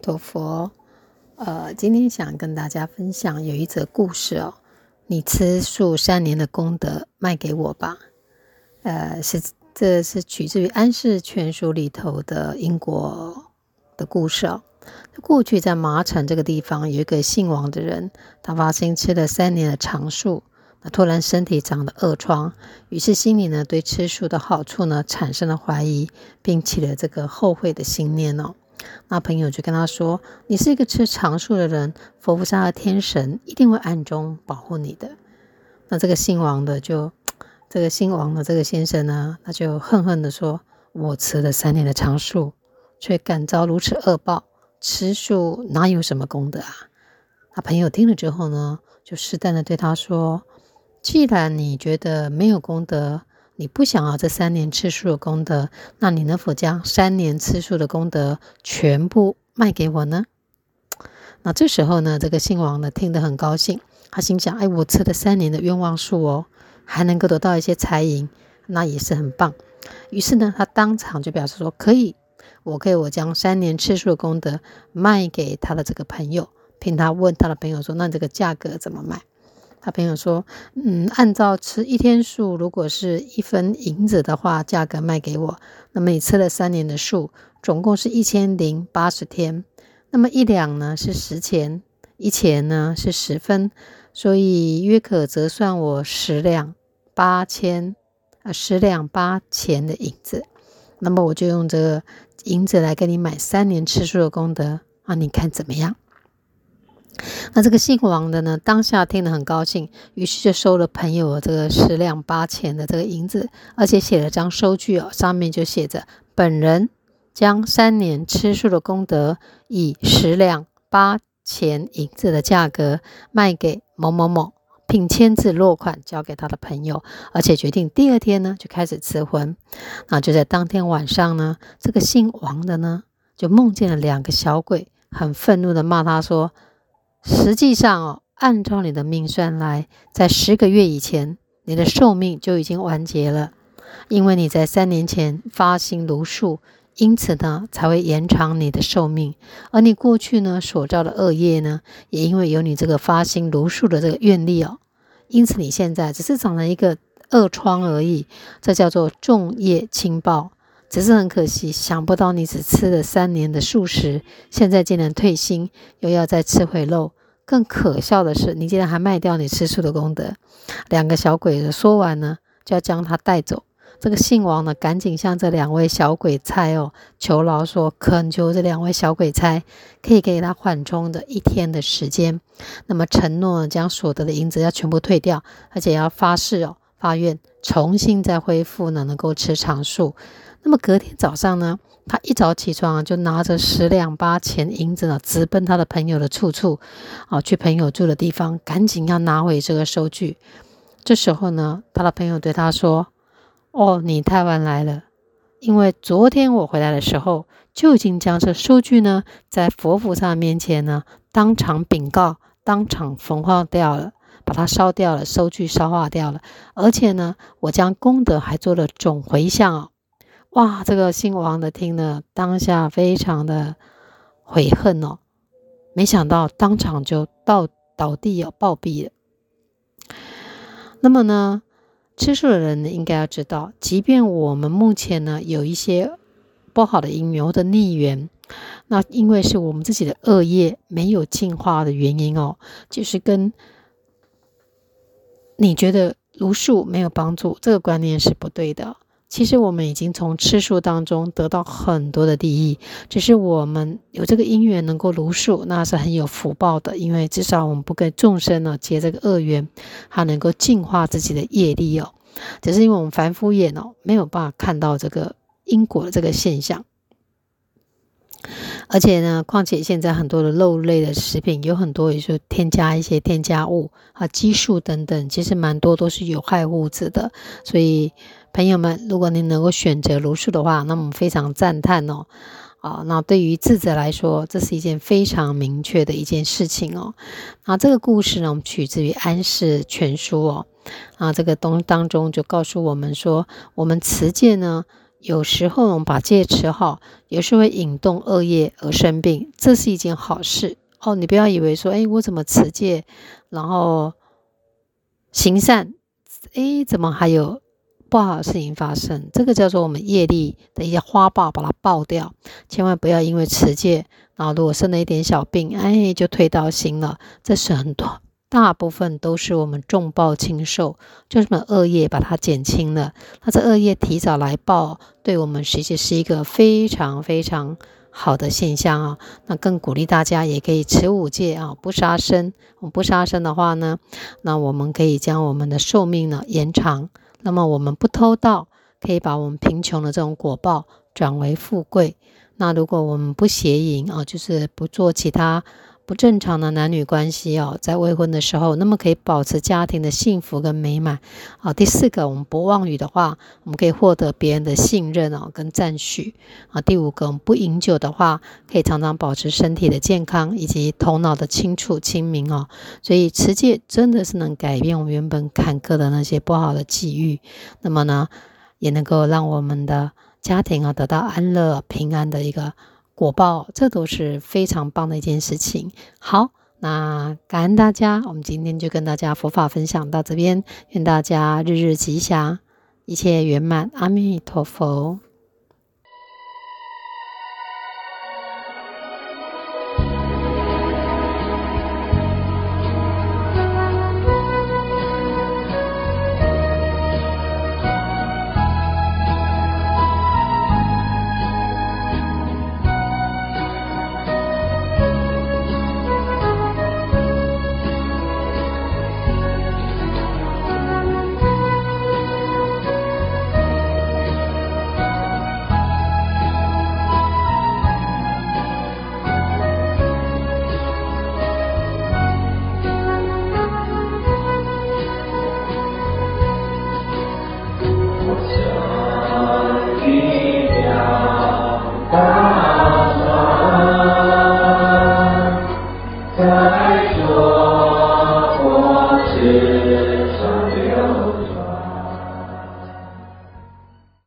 位莲友，大家阿弥陀佛。呃，今天想跟大家分享有一则故事哦。你吃素三年的功德，卖给我吧。呃，是这是取自于《安世全书》里头的因果的故事哦。过去在麻城这个地方，有一个姓王的人，他发心吃了三年的长素。那突然身体长了恶疮，于是心里呢对吃素的好处呢产生了怀疑，并起了这个后悔的心念哦。那朋友就跟他说：“你是一个吃长素的人，佛菩萨和天神一定会暗中保护你的。”那这个姓王的就这个姓王的这个先生呢，他就恨恨地说：“我吃了三年的长素，却感遭如此恶报，吃素哪有什么功德啊？”那朋友听了之后呢，就适当地对他说。既然你觉得没有功德，你不想要这三年吃素的功德，那你能否将三年吃素的功德全部卖给我呢？那这时候呢，这个姓王的听得很高兴，他心想：哎，我吃了三年的冤枉素哦，还能够得到一些财银，那也是很棒。于是呢，他当场就表示说：可以，我可以，我将三年吃素的功德卖给他的这个朋友，听他问他的朋友说：那这个价格怎么卖？他朋友说：“嗯，按照吃一天素，如果是一分银子的话，价格卖给我。那么你吃了三年的素，总共是一千零八十天。那么一两呢是十钱，一钱呢是十分，所以约可折算我十两八千啊，十两八钱的银子。那么我就用这个银子来给你买三年吃素的功德啊，你看怎么样？”那这个姓王的呢，当下听得很高兴，于是就收了朋友这个十两八钱的这个银子，而且写了张收据哦，上面就写着：“本人将三年吃素的功德以十两八钱银子的价格卖给某某某，并签字落款交给他的朋友，而且决定第二天呢就开始吃荤。那就在当天晚上呢，这个姓王的呢就梦见了两个小鬼，很愤怒地骂他说。实际上哦，按照你的命算来，在十个月以前，你的寿命就已经完结了，因为你在三年前发心茹素，因此呢才会延长你的寿命。而你过去呢所造的恶业呢，也因为有你这个发心茹素的这个愿力哦，因此你现在只是长了一个恶疮而已，这叫做重业轻报。只是很可惜，想不到你只吃了三年的素食，现在竟然退心，又要再吃回肉。更可笑的是，你竟然还卖掉你吃素的功德。两个小鬼子说完呢，就要将他带走。这个姓王呢，赶紧向这两位小鬼差哦求饶说，恳求这两位小鬼差可以给他缓冲的一天的时间。那么承诺将所得的银子要全部退掉，而且要发誓哦发愿重新再恢复呢，能够吃长素。那么隔天早上呢，他一早起床啊就拿着十两八钱银子呢，直奔他的朋友的住处，啊，去朋友住的地方，赶紧要拿回这个收据。这时候呢，他的朋友对他说：“哦，你太晚来了，因为昨天我回来的时候，就已经将这收据呢，在佛菩萨面前呢，当场禀告，当场焚化掉了，把它烧掉了，收据烧化掉了，而且呢，我将功德还做了总回向哦。”哇，这个姓王的听了当下非常的悔恨哦，没想到当场就倒倒地哦暴毙了。那么呢，吃素的人呢，应该要知道，即便我们目前呢有一些不好的因缘或者逆缘，那因为是我们自己的恶业没有净化的原因哦，就是跟你觉得茹素没有帮助，这个观念是不对的。其实我们已经从吃素当中得到很多的利益，只是我们有这个因缘能够茹素，那是很有福报的。因为至少我们不跟众生呢结这个恶缘，还能够净化自己的业力哦。只是因为我们凡夫眼哦没有办法看到这个因果的这个现象，而且呢，况且现在很多的肉类的食品有很多也是添加一些添加物啊、激素等等，其实蛮多都是有害物质的，所以。朋友们，如果您能够选择茹素的话，那么非常赞叹哦。啊，那对于智者来说，这是一件非常明确的一件事情哦。那这个故事呢，我们取自于《安世全书》哦。啊，这个东当中就告诉我们说，我们持戒呢，有时候我们把戒持好，有时候会引动恶业而生病，这是一件好事哦。你不要以为说，哎，我怎么持戒，然后行善，哎，怎么还有不好的事情发生？这个叫做我们业力的一些花报，把它爆掉。千万不要因为持戒，然后如果生了一点小病，哎，就退到心了。这是很多。大部分都是我们重报轻受，就这么恶业把它减轻了。那这恶业提早来报，对我们实际是一个非常非常好的现象啊。那更鼓励大家也可以持五戒啊，不杀生。我们不杀生的话呢，那我们可以将我们的寿命呢延长。那么我们不偷盗，可以把我们贫穷的这种果报转为富贵。那如果我们不邪淫啊，就是不做其他。不正常的男女关系哦，在未婚的时候，那么可以保持家庭的幸福跟美满啊。第四个，我们不妄语的话，我们可以获得别人的信任哦跟赞许啊。第五个，我们不饮酒的话，可以常常保持身体的健康以及头脑的清楚清明哦。所以持戒真的是能改变我们原本坎坷的那些不好的际遇，那么呢，也能够让我们的家庭啊得到安乐平安的一个。果报，这都是非常棒的一件事情。好，那感恩大家，我们今天就跟大家佛法分享到这边，愿大家日日吉祥，一切圆满。阿弥陀佛。